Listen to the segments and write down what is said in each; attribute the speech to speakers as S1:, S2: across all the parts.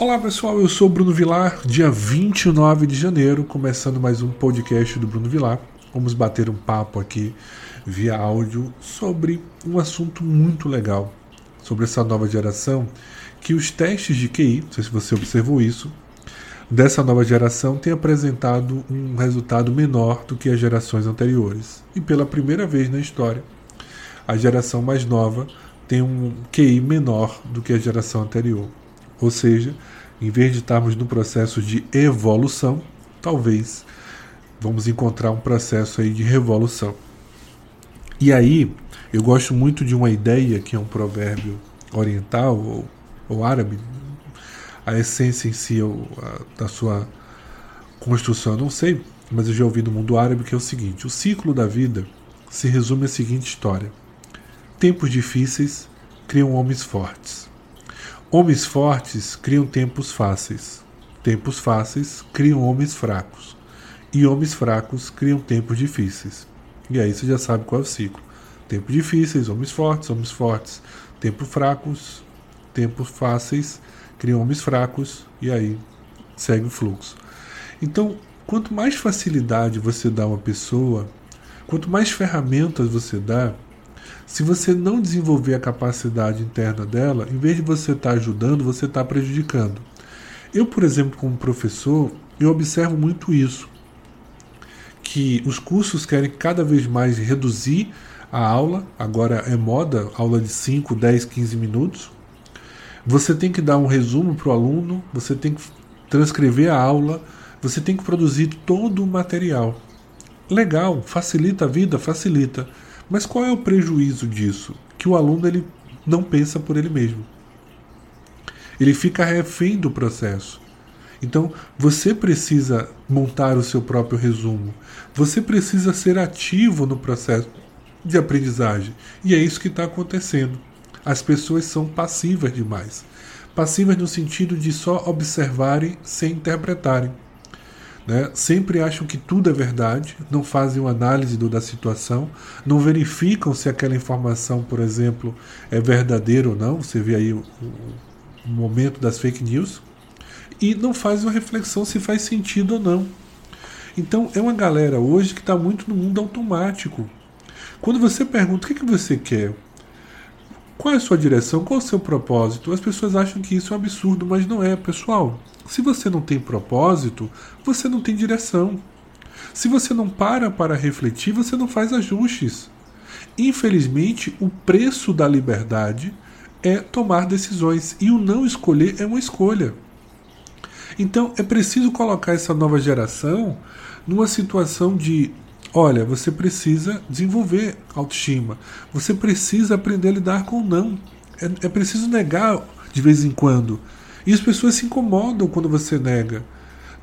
S1: Olá pessoal, eu sou Bruno Vilar, dia 29 de janeiro, começando mais um podcast do Bruno Vilar. Vamos bater um papo aqui via áudio sobre um assunto muito legal, sobre essa nova geração, que os testes de QI, não sei se você observou isso, dessa nova geração tem apresentado um resultado menor do que as gerações anteriores. E pela primeira vez na história, a geração mais nova tem um QI menor do que a geração anterior. Ou seja, em vez de estarmos no processo de evolução, talvez vamos encontrar um processo aí de revolução. E aí, eu gosto muito de uma ideia que é um provérbio oriental ou, ou árabe, a essência em si ou a, da sua construção, eu não sei, mas eu já ouvi do mundo árabe que é o seguinte: o ciclo da vida se resume à seguinte história: tempos difíceis criam homens fortes. Homens fortes criam tempos fáceis. Tempos fáceis criam homens fracos. E homens fracos criam tempos difíceis. E aí você já sabe qual é o ciclo. Tempos difíceis, homens fortes, homens fortes. Tempos fracos, tempos fáceis, criam homens fracos. E aí segue o fluxo. Então, quanto mais facilidade você dá a uma pessoa, quanto mais ferramentas você dá, se você não desenvolver a capacidade interna dela, em vez de você estar tá ajudando, você está prejudicando. Eu, por exemplo, como professor, eu observo muito isso. Que os cursos querem cada vez mais reduzir a aula, agora é moda, aula de 5, 10, 15 minutos. Você tem que dar um resumo para o aluno, você tem que transcrever a aula, você tem que produzir todo o material. Legal, facilita a vida, facilita. Mas qual é o prejuízo disso? Que o aluno ele não pensa por ele mesmo. Ele fica refém do processo. Então, você precisa montar o seu próprio resumo. Você precisa ser ativo no processo de aprendizagem. E é isso que está acontecendo. As pessoas são passivas demais. Passivas no sentido de só observarem sem interpretarem. Né? Sempre acham que tudo é verdade, não fazem uma análise do, da situação, não verificam se aquela informação, por exemplo, é verdadeira ou não. Você vê aí o, o momento das fake news. E não fazem uma reflexão se faz sentido ou não. Então é uma galera hoje que está muito no mundo automático. Quando você pergunta o que, que você quer, qual é a sua direção, qual é o seu propósito, as pessoas acham que isso é um absurdo, mas não é, pessoal. Se você não tem propósito, você não tem direção. Se você não para para refletir, você não faz ajustes. Infelizmente, o preço da liberdade é tomar decisões e o não escolher é uma escolha. Então é preciso colocar essa nova geração numa situação de: olha, você precisa desenvolver autoestima, você precisa aprender a lidar com o não. É, é preciso negar de vez em quando. E as pessoas se incomodam quando você nega.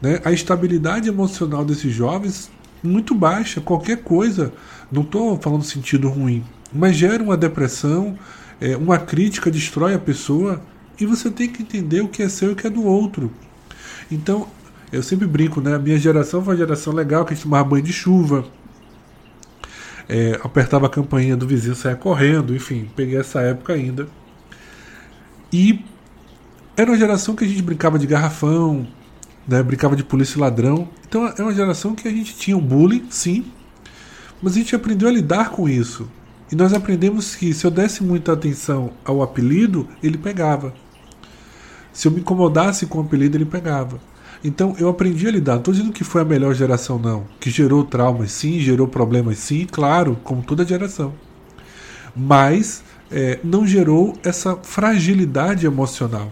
S1: Né? A estabilidade emocional desses jovens muito baixa, qualquer coisa, não estou falando sentido ruim, mas gera uma depressão, é, uma crítica destrói a pessoa e você tem que entender o que é seu e o que é do outro. Então, eu sempre brinco, né? A minha geração foi uma geração legal que a gente tomava banho de chuva, é, apertava a campainha do vizinho, saia correndo, enfim, peguei essa época ainda. E era uma geração que a gente brincava de garrafão, né, brincava de polícia e ladrão. Então é uma geração que a gente tinha um bullying, sim, mas a gente aprendeu a lidar com isso. E nós aprendemos que se eu desse muita atenção ao apelido, ele pegava. Se eu me incomodasse com o apelido, ele pegava. Então eu aprendi a lidar. Não estou dizendo que foi a melhor geração, não. Que gerou traumas, sim, gerou problemas, sim, claro, como toda geração. Mas é, não gerou essa fragilidade emocional.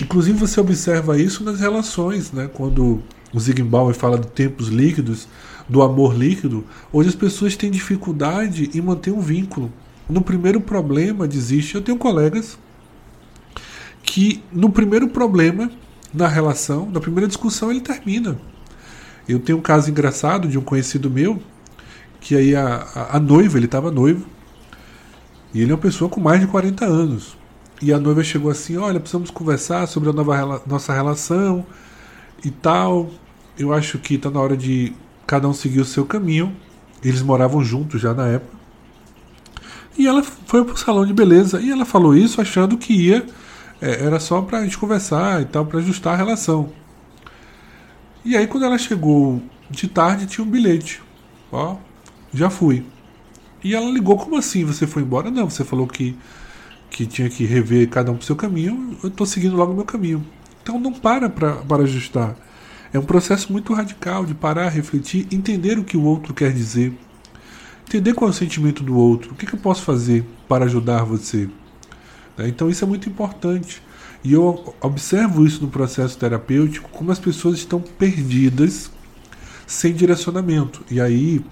S1: Inclusive você observa isso nas relações, né? Quando o Zygmunt fala de tempos líquidos, do amor líquido, hoje as pessoas têm dificuldade em manter um vínculo. No primeiro problema desiste. Eu tenho colegas que no primeiro problema na relação, na primeira discussão ele termina. Eu tenho um caso engraçado de um conhecido meu que aí a, a, a noiva, ele estava noivo, e ele é uma pessoa com mais de 40 anos. E a noiva chegou assim: Olha, precisamos conversar sobre a nova nossa relação e tal. Eu acho que está na hora de cada um seguir o seu caminho. Eles moravam juntos já na época. E ela foi para o salão de beleza e ela falou isso achando que ia É, era só para a gente conversar e tal, para ajustar a relação. E aí quando ela chegou de tarde tinha um bilhete. Ó, já fui. E ela ligou, como assim? Você foi embora? Não, você falou que, que tinha que rever cada um pro seu caminho, eu estou seguindo logo o meu caminho. Então não para para ajustar. É um processo muito radical de parar, refletir, entender o que o outro quer dizer, entender qual é o sentimento do outro, o que, que eu posso fazer para ajudar você. Né? Então isso é muito importante. E eu observo isso no processo terapêutico, como as pessoas estão perdidas, sem direcionamento. E aí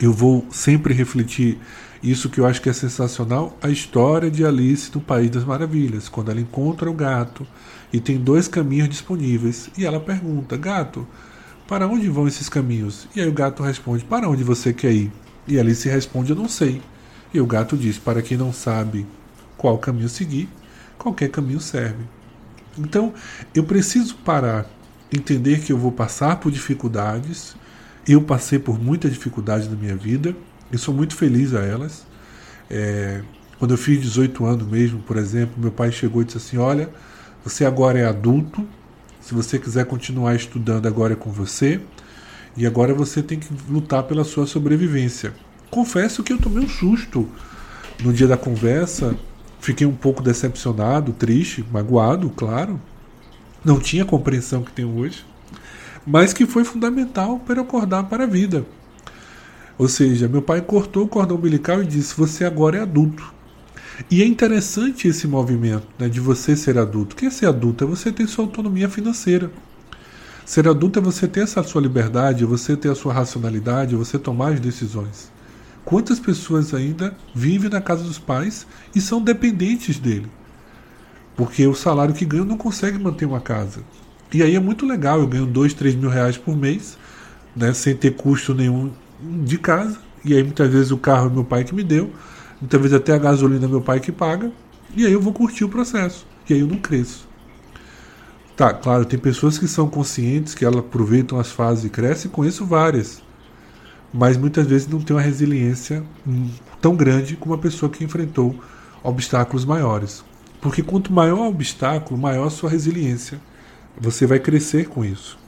S1: eu vou sempre refletir isso que eu acho que é sensacional, a história de Alice no País das Maravilhas, quando ela encontra o gato e tem dois caminhos disponíveis. E ela pergunta: Gato, para onde vão esses caminhos? E aí o gato responde: Para onde você quer ir? E Alice responde: Eu não sei. E o gato diz: Para quem não sabe qual caminho seguir, qualquer caminho serve. Então, eu preciso parar, entender que eu vou passar por dificuldades. Eu passei por muitas dificuldades na minha vida e sou muito feliz a elas. É, quando eu fiz 18 anos mesmo, por exemplo, meu pai chegou e disse assim: Olha, você agora é adulto. Se você quiser continuar estudando, agora é com você. E agora você tem que lutar pela sua sobrevivência. Confesso que eu tomei um susto no dia da conversa. Fiquei um pouco decepcionado, triste, magoado, claro. Não tinha a compreensão que tenho hoje. Mas que foi fundamental para eu acordar para a vida. Ou seja, meu pai cortou o cordão umbilical e disse: Você agora é adulto. E é interessante esse movimento né, de você ser adulto. O que é ser adulto? É você ter sua autonomia financeira. Ser adulto é você ter essa sua liberdade, você ter a sua racionalidade, você tomar as decisões. Quantas pessoas ainda vivem na casa dos pais e são dependentes dele? Porque o salário que ganham não consegue manter uma casa. E aí é muito legal, eu ganho 2, 3 mil reais por mês, né, sem ter custo nenhum de casa. E aí muitas vezes o carro é meu pai que me deu Muitas vezes até a gasolina é meu pai que paga. E aí eu vou curtir o processo. E aí eu não cresço. Tá, claro, tem pessoas que são conscientes, que elas aproveitam as fases e crescem, conheço várias. Mas muitas vezes não tem uma resiliência tão grande como a pessoa que enfrentou obstáculos maiores. Porque quanto maior o obstáculo, maior a sua resiliência. Você vai crescer com isso.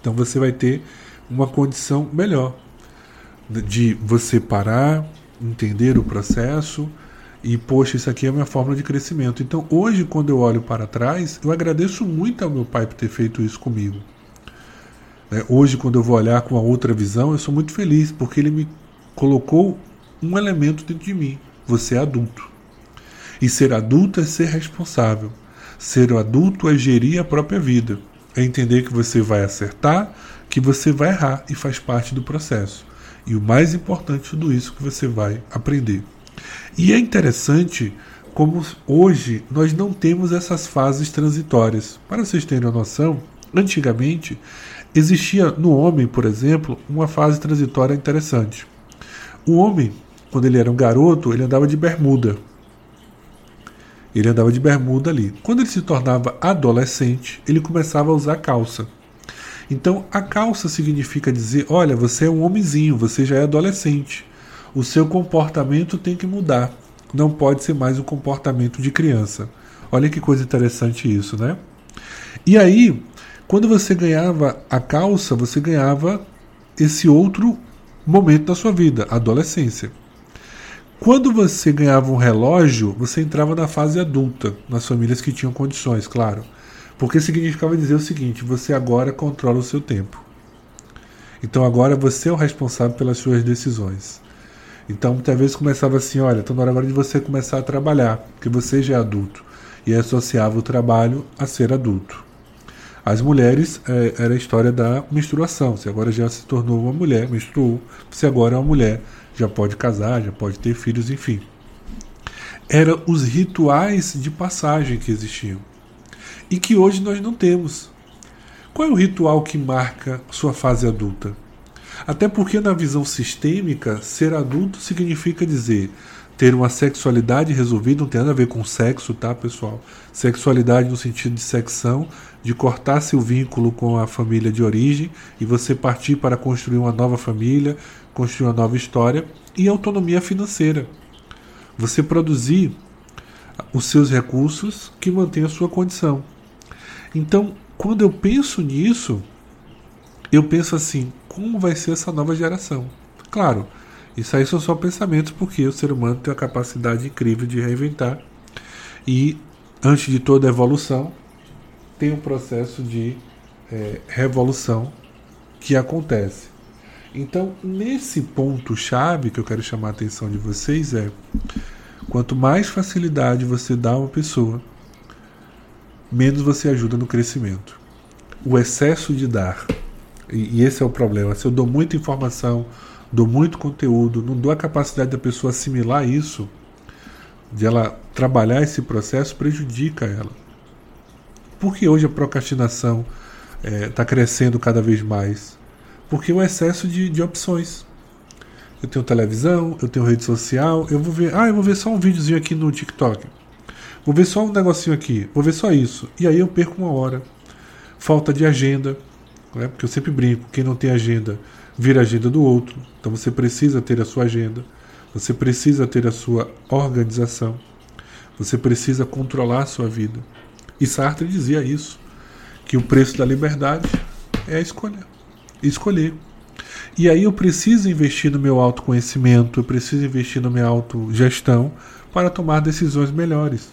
S1: Então você vai ter uma condição melhor de você parar, entender o processo e, poxa, isso aqui é a minha fórmula de crescimento. Então, hoje, quando eu olho para trás, eu agradeço muito ao meu pai por ter feito isso comigo. Né? Hoje, quando eu vou olhar com uma outra visão, eu sou muito feliz porque ele me colocou um elemento dentro de mim. Você é adulto. E ser adulto é ser responsável. Ser adulto é gerir a própria vida. É entender que você vai acertar, que você vai errar e faz parte do processo. E o mais importante tudo isso que você vai aprender. E é interessante como hoje nós não temos essas fases transitórias. Para vocês terem uma noção, antigamente existia no homem, por exemplo, uma fase transitória interessante. O homem, quando ele era um garoto, ele andava de bermuda. Ele andava de bermuda ali. Quando ele se tornava adolescente, ele começava a usar calça. Então, a calça significa dizer: olha, você é um homenzinho, você já é adolescente. O seu comportamento tem que mudar. Não pode ser mais o comportamento de criança. Olha que coisa interessante isso, né? E aí, quando você ganhava a calça, você ganhava esse outro momento da sua vida, a adolescência. Quando você ganhava um relógio, você entrava na fase adulta, nas famílias que tinham condições, claro. Porque significava dizer o seguinte: você agora controla o seu tempo. Então agora você é o responsável pelas suas decisões. Então muitas vezes começava assim: olha, está na hora agora de você começar a trabalhar, porque você já é adulto. E associava o trabalho a ser adulto. As mulheres é, era a história da menstruação. Você agora já se tornou uma mulher, menstruou, você agora é uma mulher, já pode casar, já pode ter filhos, enfim. Eram os rituais de passagem que existiam e que hoje nós não temos. Qual é o ritual que marca sua fase adulta? Até porque, na visão sistêmica, ser adulto significa dizer ter uma sexualidade resolvida, não tem nada a ver com sexo, tá, pessoal? Sexualidade no sentido de secção, de cortar seu vínculo com a família de origem e você partir para construir uma nova família, construir uma nova história e autonomia financeira. Você produzir os seus recursos que mantém a sua condição. Então, quando eu penso nisso, eu penso assim: como vai ser essa nova geração? Claro, isso aí são só pensamentos, porque o ser humano tem a capacidade incrível de reinventar. E, antes de toda evolução, tem um processo de é, revolução que acontece. Então, nesse ponto-chave que eu quero chamar a atenção de vocês é: quanto mais facilidade você dá a uma pessoa, menos você ajuda no crescimento. O excesso de dar, e, e esse é o problema. Se eu dou muita informação, dou muito conteúdo, não dou a capacidade da pessoa assimilar isso, de ela trabalhar esse processo, prejudica ela. Porque hoje a procrastinação está é, tá crescendo cada vez mais? Porque o excesso de, de opções. Eu tenho televisão, eu tenho rede social, eu vou ver, ah, eu vou ver só um videozinho aqui no TikTok. Vou ver só um negocinho aqui, vou ver só isso. E aí eu perco uma hora. Falta de agenda, né? porque eu sempre brinco, quem não tem agenda vira a agenda do outro. Então você precisa ter a sua agenda, você precisa ter a sua organização, você precisa controlar a sua vida. E Sartre dizia isso, que o preço da liberdade é escolher. Escolher. E aí eu preciso investir no meu autoconhecimento, eu preciso investir na minha autogestão para tomar decisões melhores,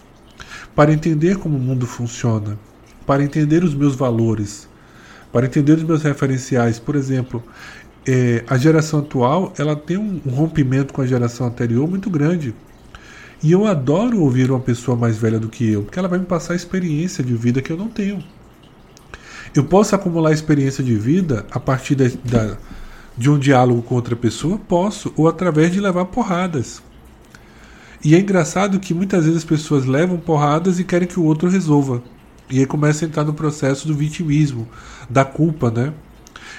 S1: para entender como o mundo funciona, para entender os meus valores, para entender os meus referenciais. Por exemplo, é, a geração atual ela tem um, rompimento com a geração anterior muito grande. E eu adoro ouvir uma pessoa mais velha do que eu, porque ela vai me passar experiência de vida que eu não tenho. Eu posso acumular experiência de vida a partir da, de um diálogo com outra pessoa? Posso, ou através de levar porradas. E é engraçado que muitas vezes as pessoas levam porradas e querem que o outro resolva. E aí começa a entrar no processo do vitimismo, da culpa, né?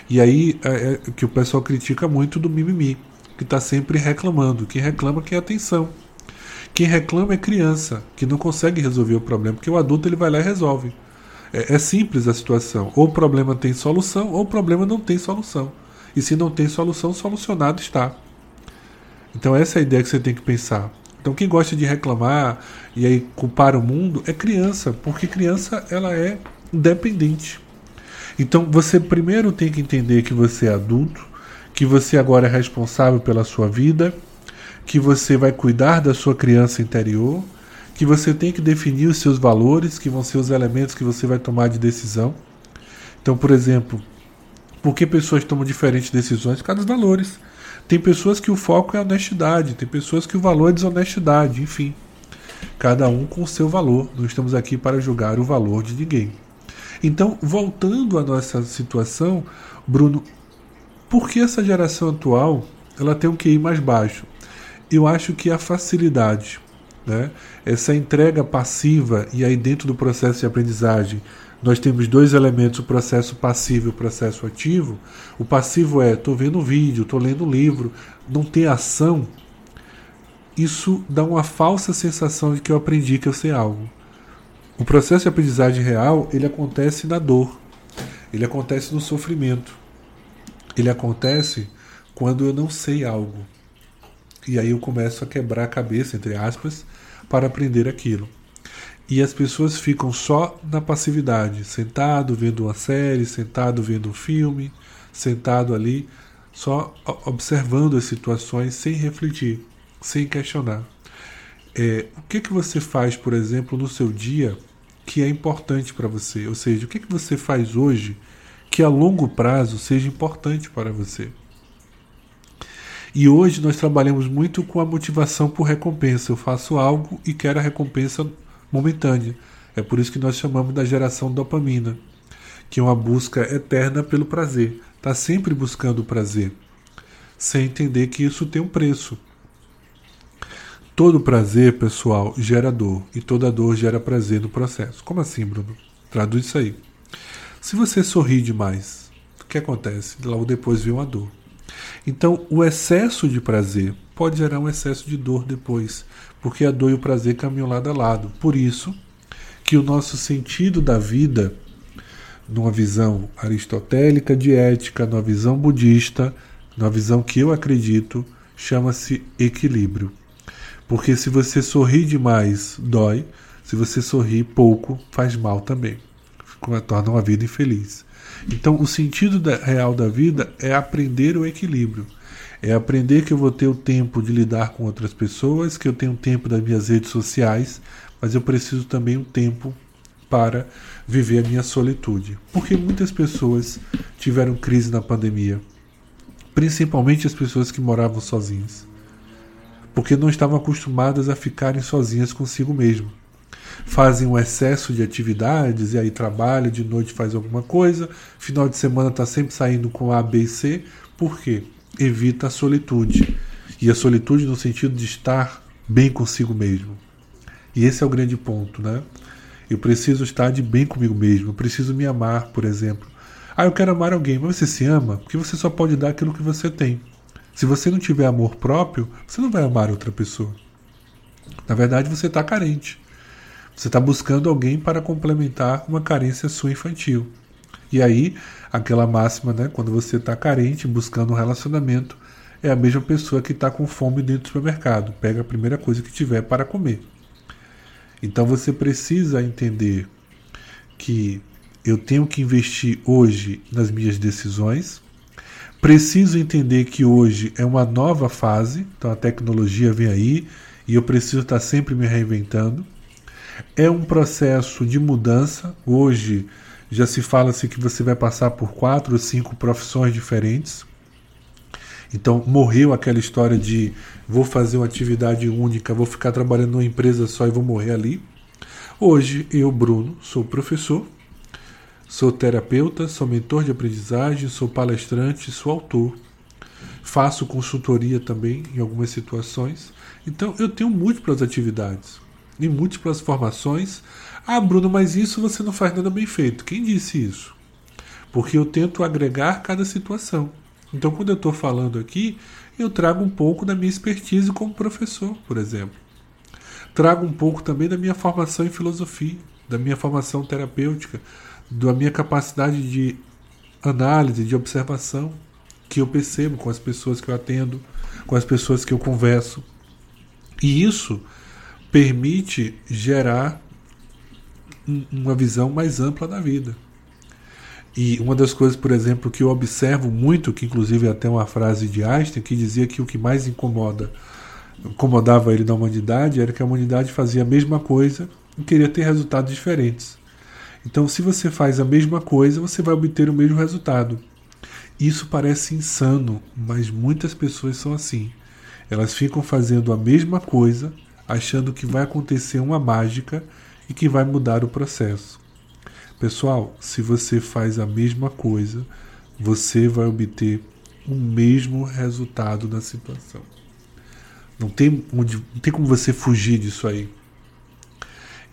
S1: E aí é, é que o pessoal critica muito do mimimi, que está sempre reclamando. Quem reclama quer atenção. Quem reclama é criança, que não consegue resolver o problema, porque o adulto ele vai lá e resolve. É, é simples a situação. Ou o problema tem solução, ou o problema não tem solução. E se não tem solução, solucionado está. Então essa é a ideia que você tem que pensar. Então quem gosta de reclamar e aí culpar o mundo é criança, porque criança ela é dependente. Então você primeiro tem que entender que você é adulto, que você agora é responsável pela sua vida, que você vai cuidar da sua criança interior que você tem que definir os seus valores, que vão ser os elementos que você vai tomar de decisão. Então, por exemplo, por que pessoas tomam diferentes decisões? Por causa dos valores. Tem pessoas que o foco é honestidade, tem pessoas que o valor é desonestidade, enfim. Cada um com o seu valor. Não estamos aqui para julgar o valor de ninguém. Então, voltando à nossa situação, Bruno, por que essa geração atual ela tem um QI mais baixo? Eu acho que a facilidade né? Essa entrega passiva, e aí dentro do processo de aprendizagem, nós temos dois elementos, o processo passivo e o processo ativo. O passivo é, estou vendo vídeo, estou lendo um livro, não tem ação. Isso dá uma falsa sensação de que eu aprendi que eu sei algo. O processo de aprendizagem real, ele acontece na dor. Ele acontece no sofrimento. Ele acontece quando eu não sei algo. E aí eu começo a quebrar a cabeça, entre aspas, para aprender aquilo. E as pessoas ficam só na passividade, sentado vendo uma série, sentado vendo um filme, sentado ali, só observando as situações sem refletir, sem questionar. É, o que, que você faz, por exemplo, no seu dia que é importante para você? Ou seja, o que, que você faz hoje que a longo prazo seja importante para você? E hoje nós trabalhamos muito com a motivação por recompensa. Eu faço algo e quero a recompensa momentânea. É por isso que nós chamamos da geração dopamina, que é uma busca eterna pelo prazer. Está sempre buscando o prazer, sem entender que isso tem um preço. Todo prazer, pessoal, gera dor, e toda dor gera prazer no processo. Como assim, Bruno? Traduz isso aí. Se você sorri demais, o que acontece? Logo depois vem uma dor. Então, o excesso de prazer pode gerar um excesso de dor depois, porque a dor e o prazer caminham lado a lado. Por isso que o nosso sentido da vida, numa visão aristotélica de ética, numa visão budista, numa visão que eu acredito, chama-se equilíbrio. Porque se você sorri demais, dói. Se você sorri pouco, faz mal também. Torna uma vida infeliz. Então, o sentido da, real da vida é aprender o equilíbrio. É aprender que eu vou ter o tempo de lidar com outras pessoas, que eu tenho tempo das minhas redes sociais, mas eu preciso também um tempo para viver a minha solitude. Porque muitas pessoas tiveram crise na pandemia, principalmente as pessoas que moravam sozinhas, porque não estavam acostumadas a ficarem sozinhas consigo mesmo. Fazem um excesso de atividades e aí trabalha, de noite faz alguma coisa, final de semana está sempre saindo com A, B e C. Por quê? Evita a solitude. E a solitude no sentido de estar bem consigo mesmo. E esse é o grande ponto, né? Eu preciso estar de bem comigo mesmo, eu preciso me amar, por exemplo. Ah, eu quero amar alguém, mas você se ama? Porque você só pode dar aquilo que você tem. Se você não tiver amor próprio, você não vai amar outra pessoa. Na verdade, você está carente. Você está buscando alguém para complementar uma carência sua infantil. E aí, aquela máxima, né? Quando você está carente, buscando um relacionamento, é a mesma pessoa que está com fome dentro do supermercado. Pega a primeira coisa que tiver para comer. Então você precisa entender que eu tenho que investir hoje nas minhas decisões. Preciso entender que hoje é uma nova fase, então a tecnologia vem aí e eu preciso estar sempre me reinventando. É um processo de mudança. Hoje já se fala-se que você vai passar por quatro ou cinco profissões diferentes. Então morreu aquela história de vou fazer uma atividade única, vou ficar trabalhando numa empresa só e vou morrer ali. Hoje eu, Bruno, sou professor, sou terapeuta, sou mentor de aprendizagem, sou palestrante, sou autor. Faço consultoria também em algumas situações. Então eu tenho múltiplas atividades e múltiplas formações. Ah, Bruno, mas isso você não faz nada bem feito. Quem disse isso? Porque eu tento agregar cada situação. Então, quando eu estou falando aqui, eu trago um pouco da minha expertise como professor, por exemplo. Trago um pouco também da minha formação em filosofia, da minha formação terapêutica, da minha capacidade de análise, de observação, que eu percebo com as pessoas que eu atendo, com as pessoas que eu converso. E isso permite gerar uma visão mais ampla da vida. E uma das coisas, por exemplo, que eu observo muito, que inclusive é até uma frase de Einstein, que dizia que o que mais incomoda, incomodava ele na humanidade era que a humanidade fazia a mesma coisa e queria ter resultados diferentes. Então, se você faz a mesma coisa, você vai obter o mesmo resultado. Isso parece insano, mas muitas pessoas são assim. Elas ficam fazendo a mesma coisa, achando que vai acontecer uma mágica e que vai mudar o processo. Pessoal, se você faz a mesma coisa, você vai obter o mesmo resultado na situação. Não tem, onde, não tem como você fugir disso aí.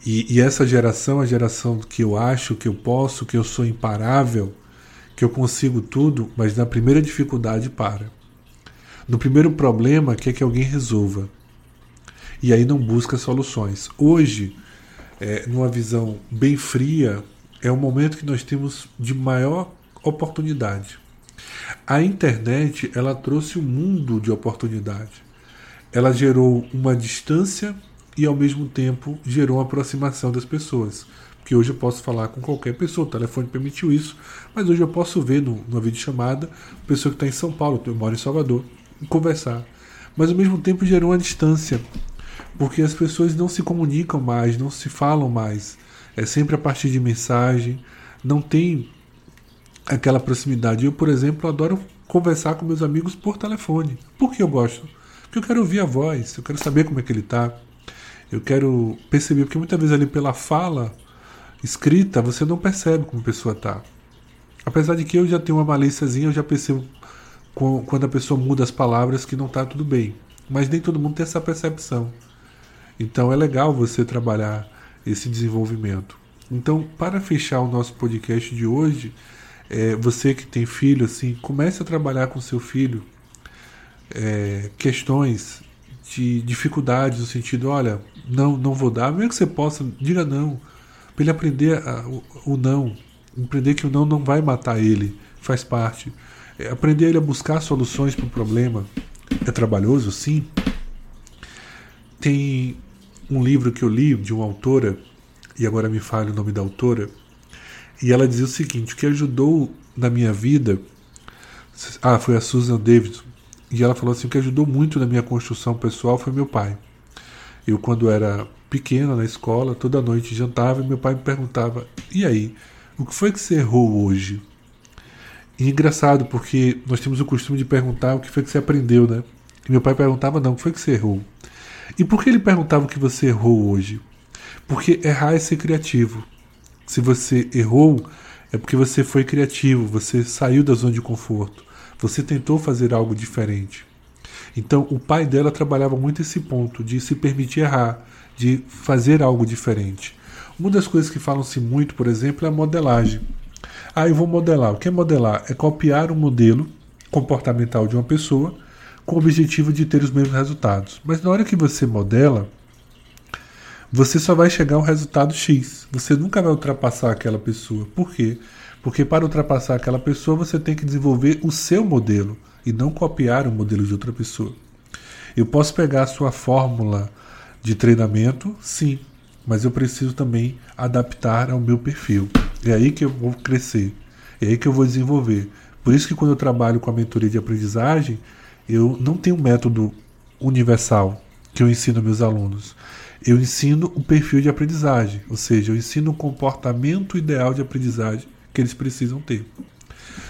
S1: E, e, essa geração, a geração que eu acho, que eu posso, que eu sou imparável, que eu consigo tudo, mas na primeira dificuldade para. No primeiro problema quer que alguém resolva. E aí não busca soluções. Hoje, é, numa visão bem fria, é o momento que nós temos de maior oportunidade. A internet ela trouxe um mundo de oportunidade. Ela gerou uma distância e ao mesmo tempo gerou uma aproximação das pessoas. Porque hoje eu posso falar com qualquer pessoa, o telefone permitiu isso, mas hoje eu posso ver no, numa videochamada a pessoa que está em São Paulo, eu moro em Salvador, e conversar. Mas ao mesmo tempo gerou uma distância, porque as pessoas não se comunicam mais, não se falam mais é sempre a partir de mensagem, não tem aquela proximidade. Eu, por exemplo, adoro conversar com meus amigos por telefone. Por que eu gosto? Porque eu quero ouvir a voz, eu quero saber como é que ele está. Eu quero perceber, porque muitas vezes ali pela fala escrita você não percebe como a pessoa está. Apesar de que eu já tenho uma malíciazinha, eu já percebo quando a pessoa muda as palavras que não está tudo bem. Mas nem todo mundo tem essa percepção. Então é legal você trabalhar esse desenvolvimento. Então, para fechar o nosso podcast de hoje, é, você que tem filho, assim, comece a trabalhar com seu filho é, questões de dificuldades no sentido, olha, não, não vou dar, mesmo que você possa, diga não, para ele aprender a, o, o, não, aprender que o não não vai matar ele, faz parte, é, aprender ele a buscar soluções para o problema, é trabalhoso, sim, tem um livro que eu li de uma autora, e agora me fale o nome da autora, e ela dizia o seguinte: o que ajudou na minha vida. Ah, foi a Susan Davidson. E ela falou assim: o que ajudou muito na minha construção pessoal foi meu pai. Eu, quando era pequena na escola, toda noite jantava e meu pai me perguntava: e aí, o que foi que você errou hoje? E engraçado, porque nós temos o costume de perguntar o que foi que você aprendeu, né? E meu pai perguntava: não, o que foi que você errou? E por que ele perguntava o que você errou hoje? Porque errar é ser criativo. Se você errou, é porque você foi criativo, você saiu da zona de conforto, você tentou fazer algo diferente. Então, o pai dela trabalhava muito esse ponto de se permitir errar, de fazer algo diferente. Uma das coisas que falam-se muito, por exemplo, é a modelagem. Ah, eu vou modelar. O que é modelar? É copiar um modelo comportamental de uma pessoa com o objetivo de ter os mesmos resultados. Mas na hora que você modela, você só vai chegar ao resultado X. Você nunca vai ultrapassar aquela pessoa. Por quê? Porque para ultrapassar aquela pessoa você tem que desenvolver o seu modelo e não copiar o modelo de outra pessoa. Eu posso pegar a sua fórmula de treinamento, sim, mas eu preciso também adaptar ao meu perfil. É aí que eu vou crescer, é aí que eu vou desenvolver. Por isso que quando eu trabalho com a mentoria de aprendizagem, eu não tenho um método universal que eu ensino meus alunos eu ensino o perfil de aprendizagem, ou seja, eu ensino o comportamento ideal de aprendizagem que eles precisam ter.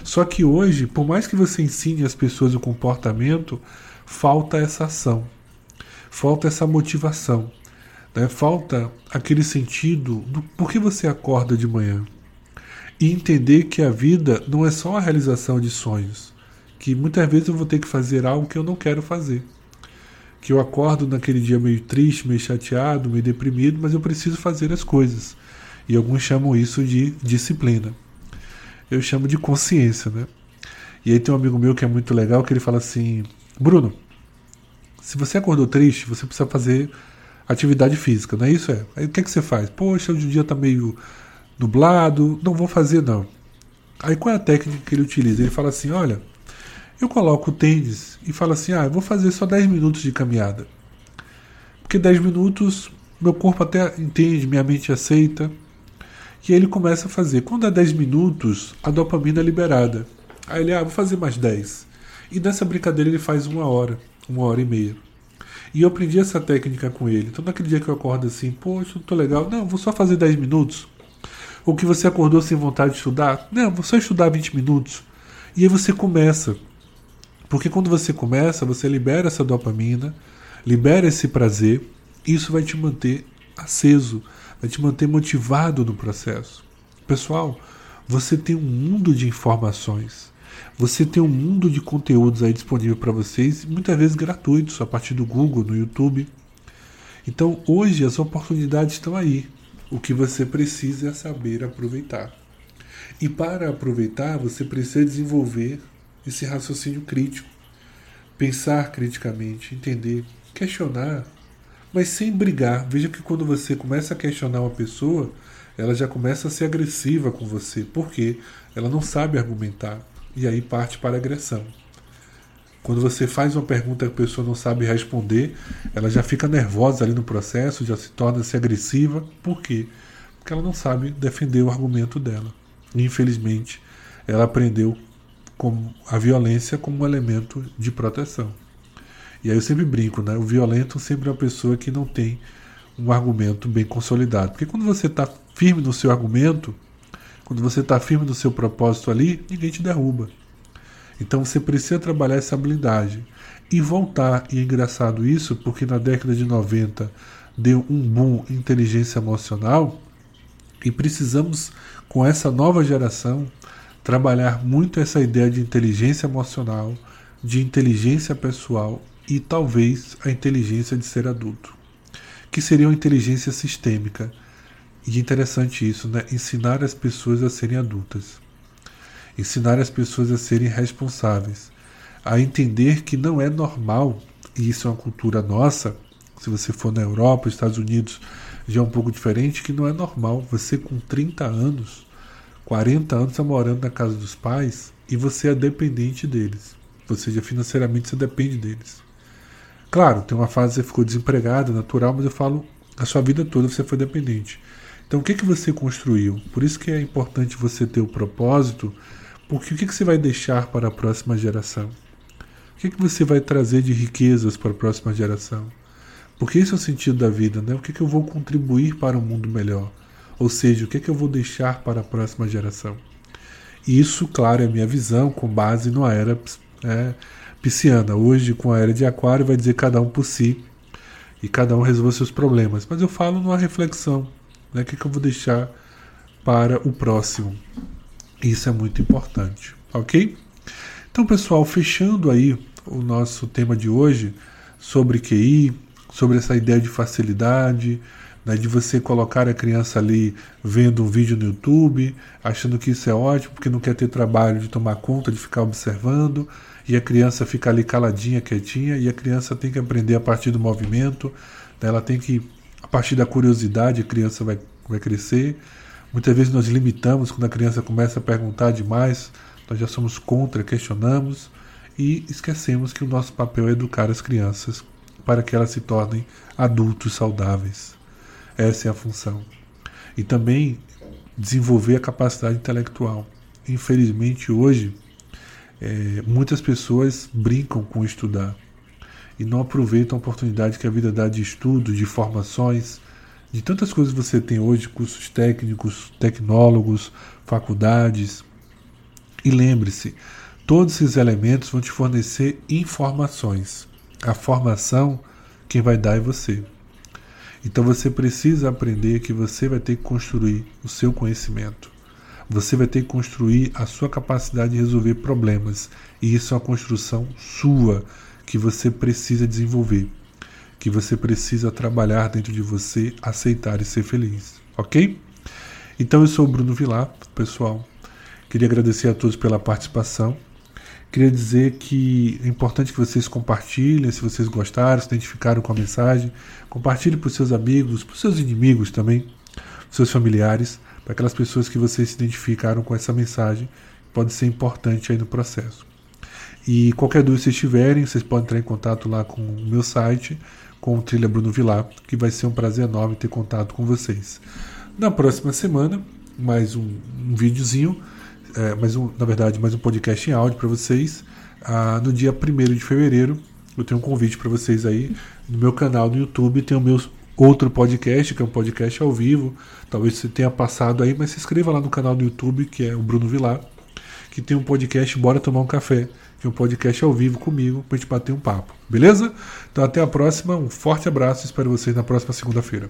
S1: Só que hoje, por mais que você ensine as pessoas o comportamento, falta essa ação, falta essa motivação, né? falta aquele sentido do por que você acorda de manhã. E entender que a vida não é só a realização de sonhos, que muitas vezes eu vou ter que fazer algo que eu não quero fazer que eu acordo naquele dia meio triste, meio chateado, meio deprimido, mas eu preciso fazer as coisas. E alguns chamam isso de disciplina. Eu chamo de consciência, né? E aí tem um amigo meu que é muito legal que ele fala assim: Bruno, se você acordou triste, você precisa fazer atividade física, não é isso? É. Aí o que, é que você faz? Poxa, hoje o dia está meio nublado, não vou fazer não. Aí qual é a técnica que ele utiliza? Ele fala assim: olha, eu coloco o tênis e falo assim: ah, eu vou fazer só 10 minutos de caminhada. Porque 10 minutos meu corpo até entende, minha mente aceita. E aí ele começa a fazer. Quando dá 10 minutos, a dopamina é liberada. Aí ele, ah, vou fazer mais 10. E nessa brincadeira ele faz uma hora, uma hora e meia. E eu aprendi essa técnica com ele. Então naquele dia que eu acordo assim, poxa, não tô legal. Não, vou só fazer 10 minutos. Ou que você acordou sem vontade de estudar. Não, vou só estudar 20 minutos. E aí você começa. Porque quando você começa, você libera essa dopamina, libera esse prazer, e isso vai te manter aceso, vai te manter motivado no processo. Pessoal, você tem um mundo de informações. Você tem um mundo de conteúdos aí disponível para vocês, muitas vezes gratuitos, a partir do Google, no YouTube. Então, hoje as oportunidades estão aí. O que você precisa é saber aproveitar. E para aproveitar, você precisa desenvolver esse raciocínio crítico. Pensar criticamente, entender, questionar, mas sem brigar. Veja que quando você começa a questionar uma pessoa, ela já começa a ser agressiva com você, porque ela não sabe argumentar e aí parte para a agressão. Quando você faz uma pergunta que a pessoa não sabe responder, ela já fica nervosa ali no processo, já se torna-se agressiva. Por quê? Porque ela não sabe defender o argumento dela. E, infelizmente, ela aprendeu como a violência como um elemento de proteção. E aí eu sempre brinco, né? O violento sempre é uma pessoa que não tem um argumento bem consolidado. Porque quando você está firme no seu argumento, quando você está firme no seu propósito ali, ninguém te derruba. Então você precisa trabalhar essa habilidade. E voltar, e é engraçado isso, porque na década de 90 deu um boom inteligência emocional, e precisamos, com essa nova geração, trabalhar muito essa ideia de inteligência emocional, de inteligência pessoal e talvez a inteligência de ser adulto, que seria uma inteligência sistêmica. E interessante isso, né? Ensinar as pessoas a serem adultas. Ensinar as pessoas a serem responsáveis, a entender que não é normal, e isso é uma cultura nossa, se você for na Europa, Estados Unidos, já é um pouco diferente, que não é normal você com 30 anos 40 anos está morando na casa dos pais e você é dependente deles. Ou seja, financeiramente você depende deles. Claro, tem uma fase que você ficou desempregado, natural, mas eu falo a sua vida toda você foi dependente. Então o que, que você construiu? Por isso que é importante você ter o propósito, porque o que, que você vai deixar para a próxima geração? O que, que você vai trazer de riquezas para a próxima geração? Porque esse é o sentido da vida, né? O que, que eu vou contribuir para um mundo melhor? Ou seja, o que, que eu vou deixar para a próxima geração? Isso, claro, é a minha visão com base no era é, pisciana. Hoje, com a era de Aquário, vai dizer cada um por si e cada um resolva seus problemas. Mas eu falo numa reflexão, né? O que, que eu vou deixar para o próximo? Isso é muito importante, ok? Então, pessoal, fechando aí o nosso tema de hoje sobre QI, sobre essa ideia de facilidade, né, de você colocar a criança ali vendo um vídeo no YouTube, achando que isso é ótimo, porque não quer ter trabalho de tomar conta, de ficar observando, e a criança fica ali caladinha, quietinha, e a criança tem que aprender a partir do movimento, né, ela tem que, a partir da curiosidade, a criança vai, vai crescer. Muitas vezes nós limitamos quando a criança começa a perguntar demais, nós já somos contra, questionamos e esquecemos que o nosso papel é educar as crianças para que elas se tornem adultos saudáveis. Essa é a função. E também desenvolver a capacidade intelectual. Infelizmente, hoje, é, muitas pessoas brincam com estudar e não aproveitam a oportunidade que a vida dá de estudo, de formações, de tantas coisas que você tem hoje, cursos técnicos, tecnólogos, faculdades. E lembre-se, todos esses elementos vão te fornecer informações. A formação, quem vai dar é você. Então você precisa aprender que você vai ter que construir o seu conhecimento. Você vai ter que construir a sua capacidade de resolver problemas. E isso é uma construção sua que você precisa desenvolver. Que você precisa trabalhar dentro de você, aceitar e ser feliz. Ok? Então eu sou o Bruno Vilar, pessoal. Queria agradecer a todos pela participação. Queria dizer que é importante que vocês compartilhem, se vocês gostaram, se identificaram com a mensagem. Compartilhe para os seus amigos, para os seus inimigos também, para os seus familiares, para aquelas pessoas que vocês se identificaram com essa mensagem. Pode ser importante aí no processo. E qualquer dúvida que vocês tiverem, vocês podem entrar em contato lá com o meu site, com o Trilha Bruno Vilar, que vai ser um prazer enorme ter contato com vocês. Na próxima semana, mais um, um videozinho é, mais um, na verdade, mais um podcast em áudio para vocês. Ah, no dia 1 de fevereiro, eu tenho um convite para vocês aí. No meu canal no YouTube tem o meu outro podcast, que é um podcast ao vivo. Talvez você tenha passado aí, mas se inscreva lá no canal do YouTube, que é o Bruno Vilar, que tem um podcast Bora Tomar um Café, que é um podcast ao vivo comigo, para a gente bater um papo. Beleza? Então até a próxima, um forte abraço, espero vocês na próxima segunda-feira.